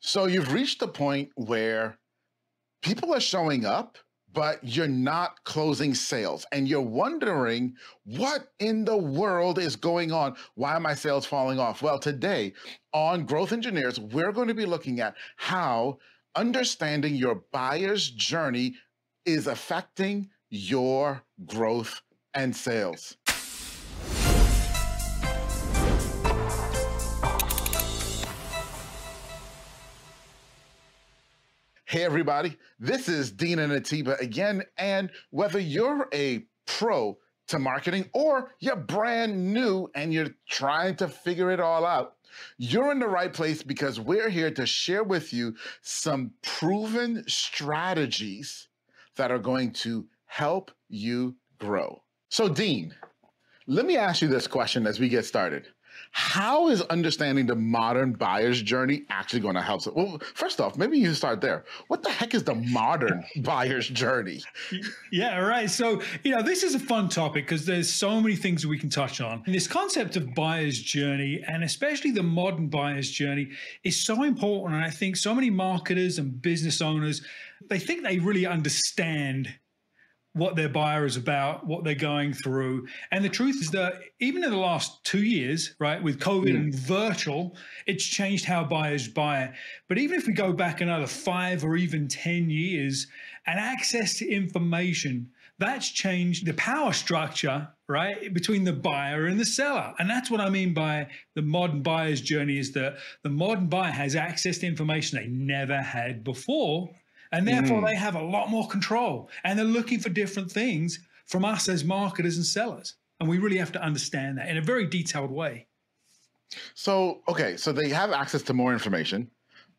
So you've reached the point where people are showing up, but you're not closing sales and you're wondering what in the world is going on? Why are my sales falling off? Well, today on Growth Engineers, we're going to be looking at how understanding your buyer's journey is affecting your growth and sales. Hey, everybody, this is Dean and Atiba again. And whether you're a pro to marketing or you're brand new and you're trying to figure it all out, you're in the right place because we're here to share with you some proven strategies that are going to help you grow. So, Dean, let me ask you this question as we get started. How is understanding the modern buyer's journey actually going to help? So, Well, first off, maybe you start there. What the heck is the modern buyer's journey? Yeah, right. So, you know, this is a fun topic because there's so many things we can touch on. And this concept of buyer's journey, and especially the modern buyer's journey, is so important. And I think so many marketers and business owners, they think they really understand what their buyer is about, what they're going through. And the truth is that even in the last two years, right, with COVID mm. and virtual, it's changed how buyers buy. But even if we go back another five or even 10 years and access to information, that's changed the power structure, right, between the buyer and the seller. And that's what I mean by the modern buyer's journey is that the modern buyer has access to information they never had before and therefore, mm. they have a lot more control and they're looking for different things from us as marketers and sellers. And we really have to understand that in a very detailed way. So, okay, so they have access to more information,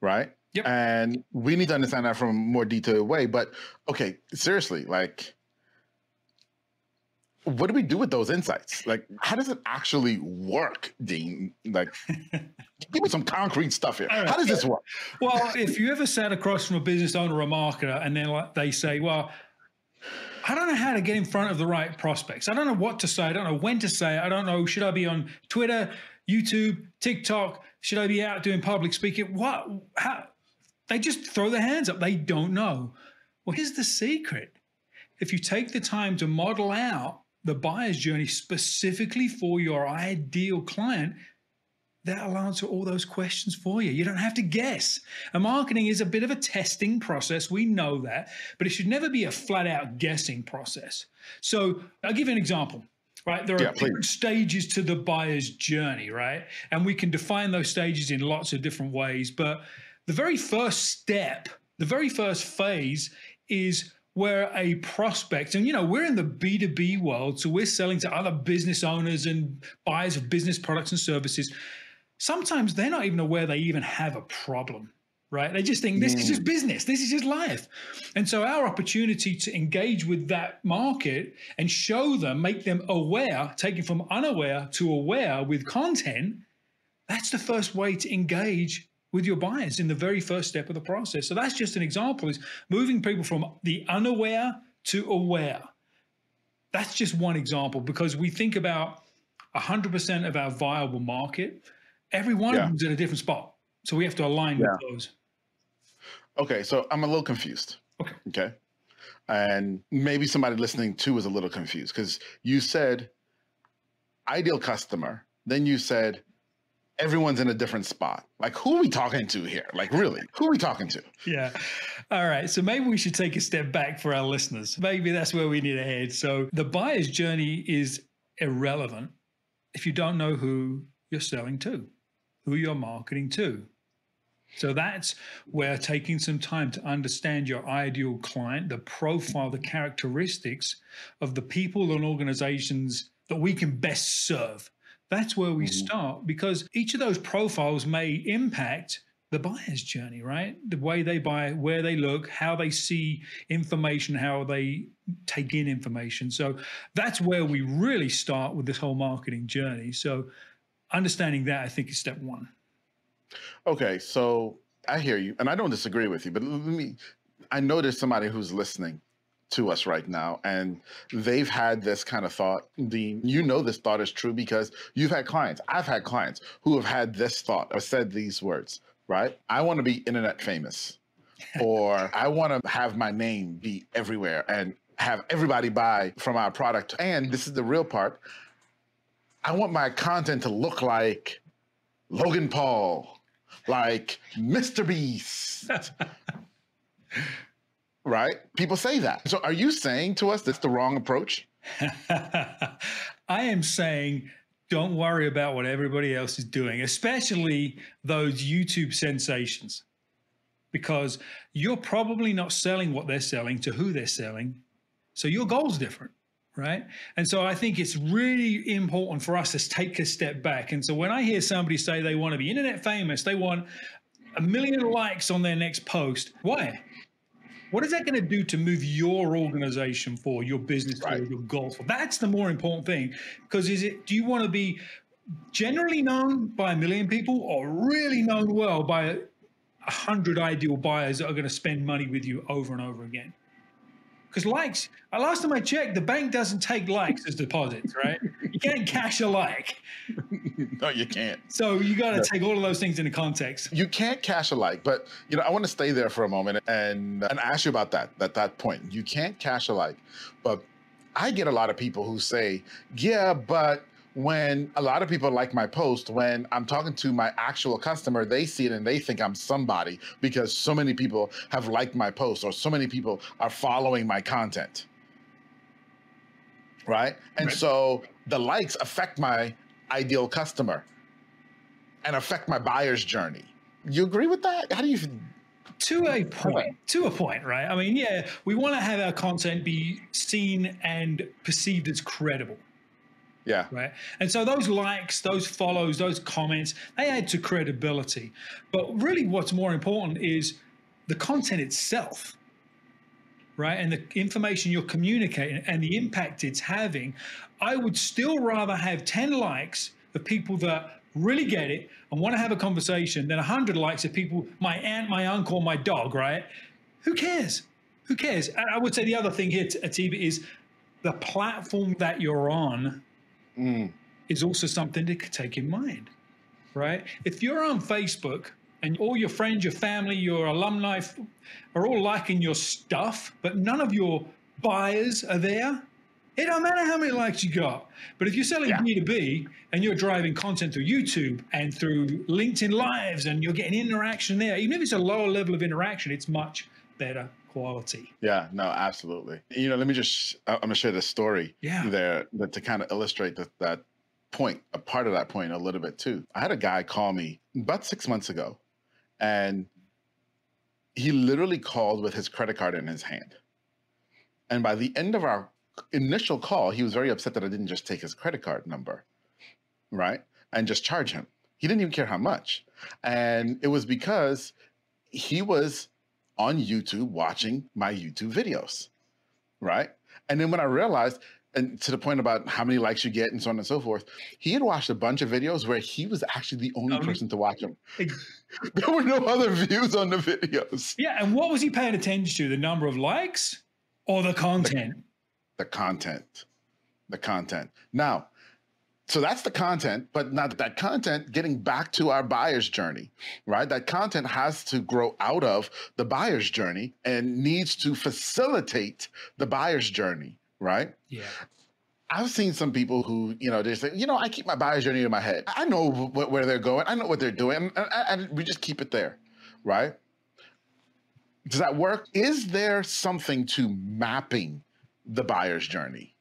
right? Yep. And we need to understand that from a more detailed way. But okay, seriously, like, what do we do with those insights? Like, how does it actually work, Dean? Like, give me some concrete stuff here. Right. How does this work? Well, if you ever sat across from a business owner or a marketer and then like, they say, well, I don't know how to get in front of the right prospects. I don't know what to say. I don't know when to say it. I don't know. Should I be on Twitter, YouTube, TikTok? Should I be out doing public speaking? What? How? They just throw their hands up. They don't know. Well, here's the secret. If you take the time to model out the buyer's journey specifically for your ideal client, that'll answer all those questions for you. You don't have to guess. And marketing is a bit of a testing process. We know that, but it should never be a flat out guessing process. So I'll give you an example. Right, there are yeah, different stages to the buyer's journey, right? And we can define those stages in lots of different ways. But the very first step, the very first phase is where a prospect, and you know, we're in the B2B world, so we're selling to other business owners and buyers of business products and services. Sometimes they're not even aware they even have a problem, right? They just think this is just mm. business, this is just life. And so, our opportunity to engage with that market and show them, make them aware, taking from unaware to aware with content, that's the first way to engage with your buyers in the very first step of the process. So that's just an example is moving people from the unaware to aware. That's just one example because we think about 100% of our viable market, every one yeah. of them's in a different spot. So we have to align yeah. with those. Okay, so I'm a little confused. Okay. Okay. And maybe somebody listening too is a little confused because you said ideal customer, then you said everyone's in a different spot. Like, who are we talking to here? Like, really, who are we talking to? Yeah. All right. So maybe we should take a step back for our listeners. Maybe that's where we need to head. So the buyer's journey is irrelevant if you don't know who you're selling to, who you're marketing to. So that's where taking some time to understand your ideal client, the profile, the characteristics of the people and organizations that we can best serve that's where we mm-hmm. start because each of those profiles may impact the buyer's journey, right? The way they buy, where they look, how they see information, how they take in information. So that's where we really start with this whole marketing journey. So understanding that, I think, is step one. Okay. So I hear you, and I don't disagree with you, but let me, I know there's somebody who's listening to us right now and they've had this kind of thought dean you know this thought is true because you've had clients i've had clients who have had this thought or said these words right? I want to be internet famous, or I want to have my name be everywhere and have everybody buy from our product. And this is the real part. I want my content to look like Logan Paul, like Mr. Beast. right? People say that. So are you saying to us that's the wrong approach? I am saying don't worry about what everybody else is doing, especially those YouTube sensations, because you're probably not selling what they're selling to who they're selling. So your goal's different, right? And so I think it's really important for us to take a step back. And so when I hear somebody say they want to be internet famous, they want a million likes on their next post, why? What is that going to do to move your organization for your business right. your goals for? That's the more important thing. Because is it? Do you want to be generally known by a million people, or really known well by a hundred ideal buyers that are going to spend money with you over and over again? Because likes, uh, last time I checked, the bank doesn't take likes as deposits, right? You can't cash a like. no, you can't. So you got to no. take all of those things into context. You can't cash a like, but you know, I want to stay there for a moment and and ask you about that. at that point, you can't cash a like, but I get a lot of people who say, "Yeah, but when a lot of people like my post, when I'm talking to my actual customer, they see it and they think I'm somebody because so many people have liked my post or so many people are following my content. Right. And right. so the likes affect my ideal customer and affect my buyer's journey. You agree with that? How do you? To a point, to a point, right? I mean, yeah, we want to have our content be seen and perceived as credible yeah. Right. And so those likes, those follows, those comments, they add to credibility. But really, what's more important is the content itself, right? And the information you're communicating and the impact it's having. I would still rather have 10 likes of people that really get it and want to have a conversation than 100 likes of people, my aunt, my uncle, my dog, right? Who cares? Who cares? I would say the other thing here, Atiba, is the platform that you're on mm. is also something to take in mind, right? If you're on Facebook and all your friends, your family, your alumni are all liking your stuff, but none of your buyers are there, it don't matter how many likes you got. But if you're selling yeah. B2B and you're driving content through YouTube and through LinkedIn Lives and you're getting interaction there, even if it's a lower level of interaction, it's much better quality. Yeah, no, absolutely. You know, let me just, I'm going to share this story yeah. there that to kind of illustrate that, that point, a part of that point a little bit too. I had a guy call me about six months ago and he literally called with his credit card in his hand. And by the end of our initial call, he was very upset that I didn't just take his credit card number, right? And just charge him. He didn't even care how much. And it was because he was on YouTube watching my YouTube videos, right? And then when I realized, and to the point about how many likes you get and so on and so forth, he had watched a bunch of videos where he was actually the only um, person to watch them. there were no other views on the videos. Yeah, and what was he paying attention to? The number of likes or the content? The, the content. The content. Now, so that's the content, but not that content getting back to our buyer's journey, right? That content has to grow out of the buyer's journey and needs to facilitate the buyer's journey, right? Yeah. I've seen some people who, you know, they say, you know, I keep my buyer's journey in my head. I know wh- where they're going. I know what they're doing. And, and, and we just keep it there, right? Does that work? Is there something to mapping the buyer's journey?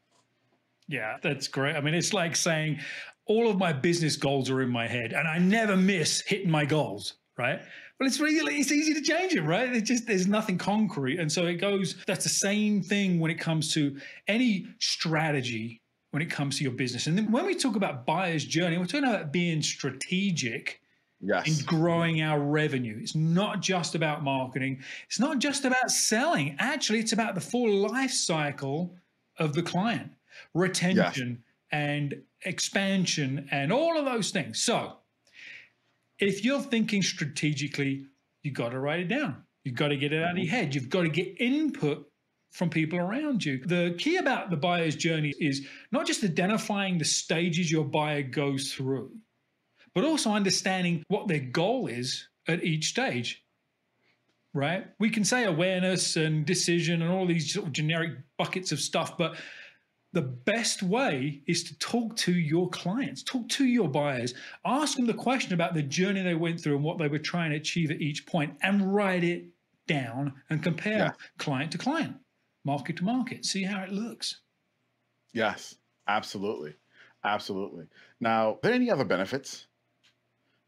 Yeah, that's great. I mean, it's like saying all of my business goals are in my head and I never miss hitting my goals, right? But it's really it's easy to change it, right? It's just there's nothing concrete. And so it goes, that's the same thing when it comes to any strategy when it comes to your business. And then when we talk about buyer's journey, we're talking about being strategic yes. in growing our revenue. It's not just about marketing. It's not just about selling. Actually, it's about the full life cycle of the client retention and expansion and all of those things. So, if you're thinking strategically, you've got to write it down. You've got to get it out of your mm-hmm. head. You've got to get input from people around you. The key about the buyer's journey is not just identifying the stages your buyer goes through, but also understanding what their goal is at each stage, right? We can say awareness and decision and all these sort of generic buckets of stuff, but the best way is to talk to your clients, talk to your buyers, ask them the question about the journey they went through and what they were trying to achieve at each point, and write it down and compare yeah. client to client, market to market, see how it looks. Yes, absolutely. Absolutely. Now, are there any other benefits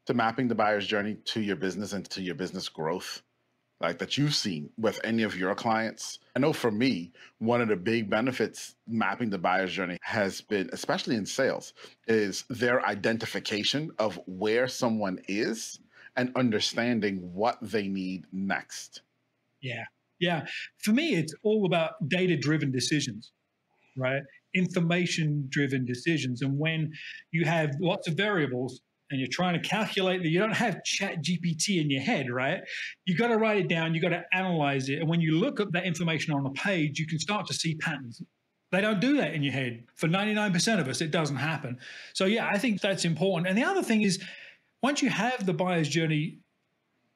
to mapping the buyer's journey to your business and to your business growth? Like that you've seen with any of your clients? I know for me, one of the big benefits mapping the buyer's journey has been, especially in sales, is their identification of where someone is and understanding what they need next. Yeah. Yeah. For me, it's all about data driven decisions, right? Information driven decisions. And when you have lots of variables, and you're trying to calculate that you don't have chat gpt in your head right? You got to write it down you got to analyze it and when you look at that information on the page you can start to see patterns. They don't do that in your head. For 99% of us it doesn't happen. So yeah i think that's important. And the other thing is once you have the buyer's journey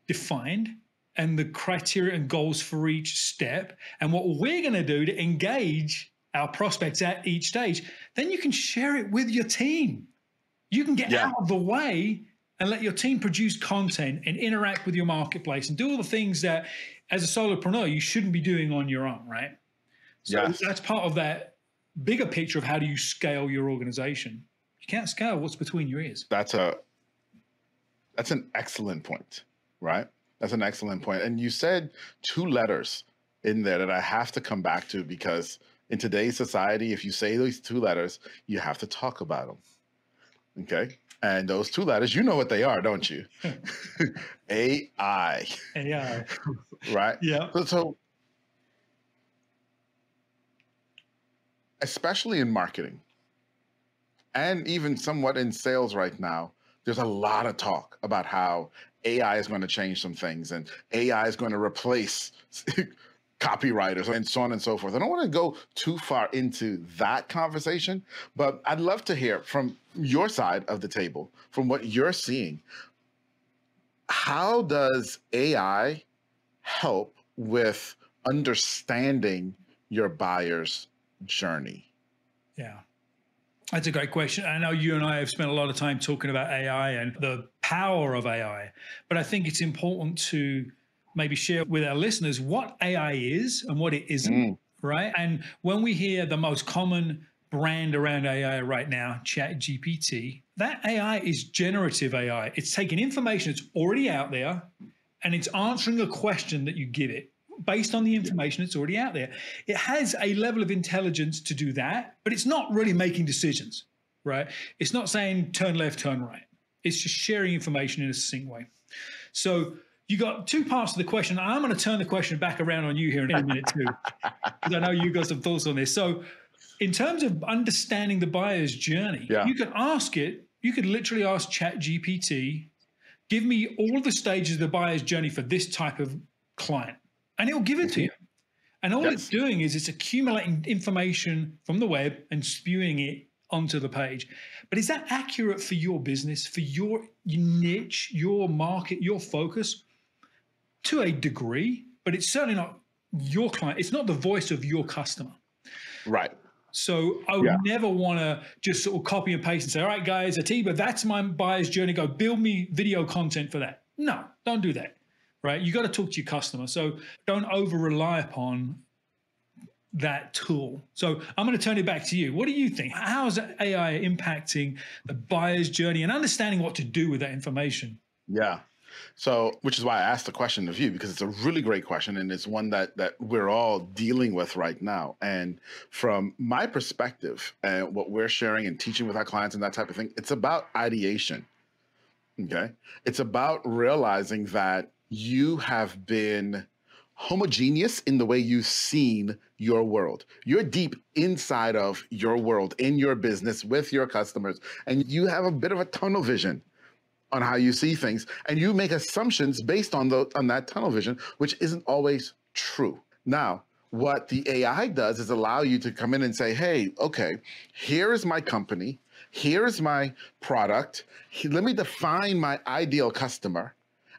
defined and the criteria and goals for each step and what we're going to do to engage our prospects at each stage then you can share it with your team you can get yeah. out of the way and let your team produce content and interact with your marketplace and do all the things that, as a solopreneur, you shouldn't be doing on your own, right? So yes. that's part of that bigger picture of how do you scale your organization. You can't scale what's between your ears. That's a that's an excellent point, right? That's an excellent point. And you said two letters in there that I have to come back to because in today's society, if you say these two letters, you have to talk about them. Okay. And those two letters, you know what they are, don't you? AI. AI. right? Yeah. So, so, especially in marketing and even somewhat in sales right now, there's a lot of talk about how AI is going to change some things and AI is going to replace copywriters and so on and so forth. I don't want to go too far into that conversation, but I'd love to hear from your side of the table, from what you're seeing. How does AI help with understanding your buyer's journey? Yeah. That's a great question. I know you and I have spent a lot of time talking about AI and the power of AI, but I think it's important to maybe share with our listeners what AI is and what it isn't, mm. right? And when we hear the most common brand around AI right now, Chat GPT, that AI is generative AI. It's taking information that's already out there and it's answering a question that you give it based on the information that's already out there. It has a level of intelligence to do that, but it's not really making decisions, right? It's not saying turn left, turn right. It's just sharing information in a succinct way. So you got two parts of the question. I'm going to turn the question back around on you here in a minute too, because I know you got some thoughts on this. So, in terms of understanding the buyer's journey, yeah. you can ask it. You could literally ask Chat GPT, give me all the stages of the buyer's journey for this type of client, and it'll give it mm-hmm. to you. And all yes. it's doing is it's accumulating information from the web and spewing it onto the page. But is that accurate for your business, for your niche, your market, your focus? To a degree, but it's certainly not your client. It's not the voice of your customer. Right. So I would yeah. never want to just sort of copy and paste and say, all right, guys, Atiba, that's my buyer's journey. Go build me video content for that. No, don't do that. Right. You got to talk to your customer. So don't over rely upon that tool. So I'm going to turn it back to you. What do you think? How is AI impacting the buyer's journey and understanding what to do with that information? Yeah. So, which is why I asked the question of you because it's a really great question and it's one that that we're all dealing with right now. And from my perspective and what we're sharing and teaching with our clients and that type of thing, it's about ideation. Okay? It's about realizing that you have been homogeneous in the way you've seen your world. You're deep inside of your world, in your business, with your customers, and you have a bit of a tunnel vision on how you see things, and you make assumptions based on the on that tunnel vision, which isn't always true. Now, what the AI does is allow you to come in and say, "Hey, okay, here is my company, here is my product. Let me define my ideal customer."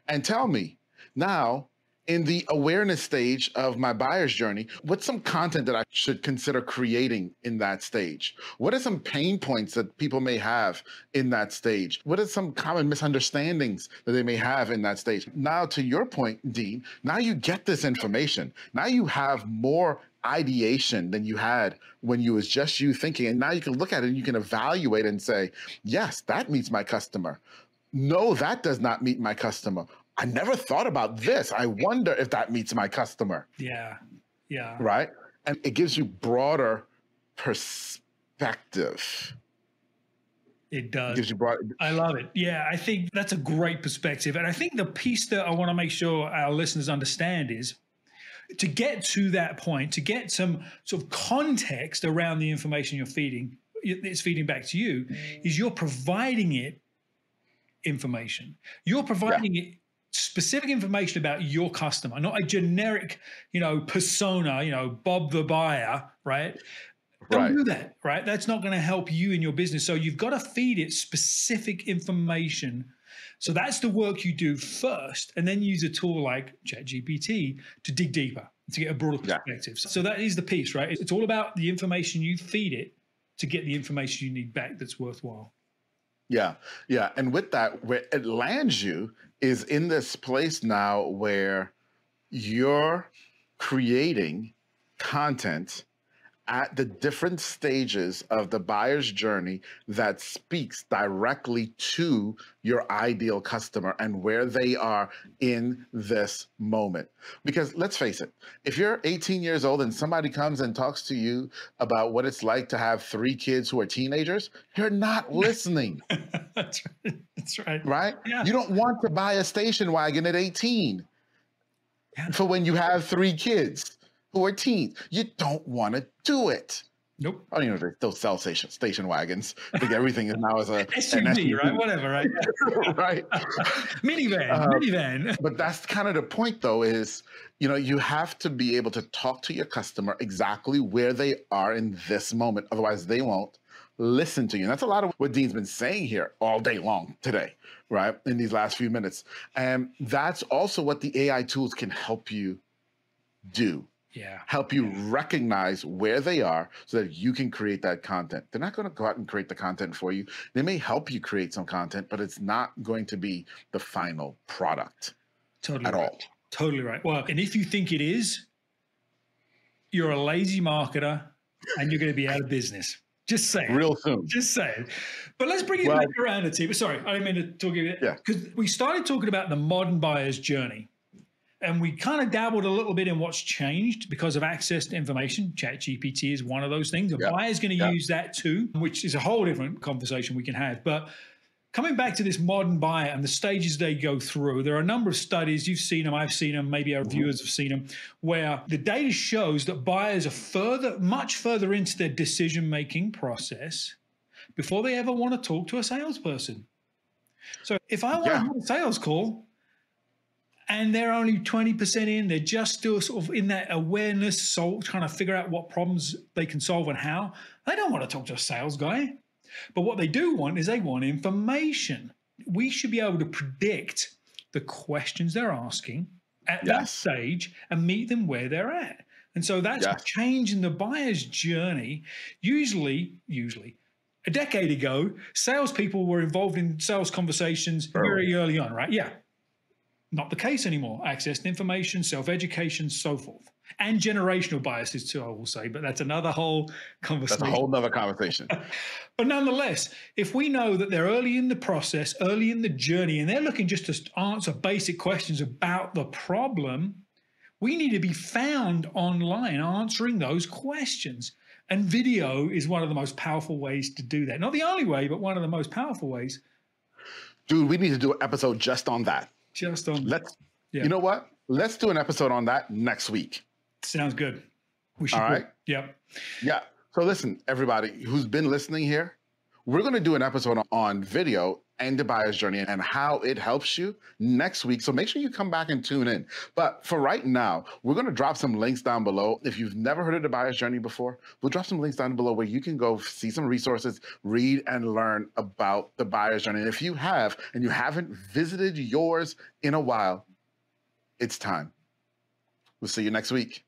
And tell me now, in the awareness stage of my buyer's journey, what's some content that I should consider creating in that stage? What are some pain points that people may have in that stage? What are some common misunderstandings that they may have in that stage? Now, to your point, Dean, now you get this information. Now you have more ideation than you had when you was just you thinking and now you can look at it and you can evaluate and say yes that meets my customer no that does not meet my customer I never thought about this. I wonder if that meets my customer. Yeah. Yeah. Right. And it gives you broader perspective. It does. Gives you broad. I love it. Yeah, I think that's a great perspective. And I think the piece that I want to make sure our listeners understand is to get to that point, to get some sort of context around the information you're feeding, it's feeding back to you, is you're providing it information. You're providing yeah. it specific information about your customer, not a generic, you know, persona, you know, Bob the buyer, right? Don't right. do that, right? That's not going to help you in your business. So you've got to feed it specific information. So that's the work you do first, and then use a tool like ChatGPT to dig deeper, to get a broader perspective. Yeah. So that is the piece, right? It's all about the information you feed it to get the information you need back that's worthwhile. Yeah, yeah. And with that, where it lands you is in this place now where you're creating content at the different stages of the buyer's journey that speaks directly to your ideal customer and where they are in this moment. Because let's face it, if you're 18 years old and somebody comes and talks to you about what it's like to have three kids who are teenagers, you're not listening. That's right. That's right. Right? Yeah. You don't want to buy a station wagon at 18 yeah. for when you have three kids who are teens. You don't want to do it. Nope. Oh, you know, they still sell station station wagons. I think everything is now as a SUV, SUV, right? Whatever, right? right. minivan, uh, minivan. But that's kind of the point, though, is you know you have to be able to talk to your customer exactly where they are in this moment. Otherwise, they won't listen to you. And that's a lot of what Dean's been saying here all day long today, right? In these last few minutes, and that's also what the AI tools can help you do yeah. help you recognize where they are so that you can create that content. They're not going to go out and create the content for you. They may help you create some content, but it's not going to be the final product totally at right. all. Totally right. Well, and if you think it is, you're a lazy marketer and you're going to be out of business. Just saying. Real soon. Just saying. But let's bring it well, back around T. Sorry, I didn't mean to talk about it. Yeah. Because we started talking about the modern buyer's journey and we kind of dabbled a little bit in what's changed because of access to information. Chat GPT is one of those things. A buyer is going to use that too, which is a whole different conversation we can have. But coming back to this modern buyer and the stages they go through, there are a number of studies, you've seen them, I've seen them, maybe our mm-hmm. viewers have seen them, where the data shows that buyers are further, much further into their decision making process before they ever want to talk to a salesperson. So if I want yeah. to have a sales call, and they're only 20% in. They're just still sort of in that awareness, so trying to figure out what problems they can solve and how. They don't want to talk to a sales guy. But what they do want is they want information. We should be able to predict the questions they're asking at yes. that stage and meet them where they're at. And so that's yes. change in the buyer's journey. Usually, usually, a decade ago, salespeople were involved in sales conversations very early on, right? Yeah, not the case anymore. Access to information, self education, so forth. And generational biases, too, I will say, but that's another whole conversation. That's a whole other conversation. but nonetheless, if we know that they're early in the process, early in the journey, and they're looking just to answer basic questions about the problem, we need to be found online answering those questions. And video is one of the most powerful ways to do that. Not the only way, but one of the most powerful ways. Dude, we need to do an episode just on that. Just on. Let's. Yeah. You know what? Let's do an episode on that next week. Sounds good. We should. All right. Yep. Yeah. So listen, everybody who's been listening here, We're going to do an episode on video and the buyer's journey and how it helps you next week. So make sure you come back and tune in. But for right now, we're going to drop some links down below. If you've never heard of the buyer's journey before, we'll drop some links down below where you can go see some resources, read and learn about the buyer's journey. And if you have and you haven't visited yours in a while, it's time. We'll see you next week.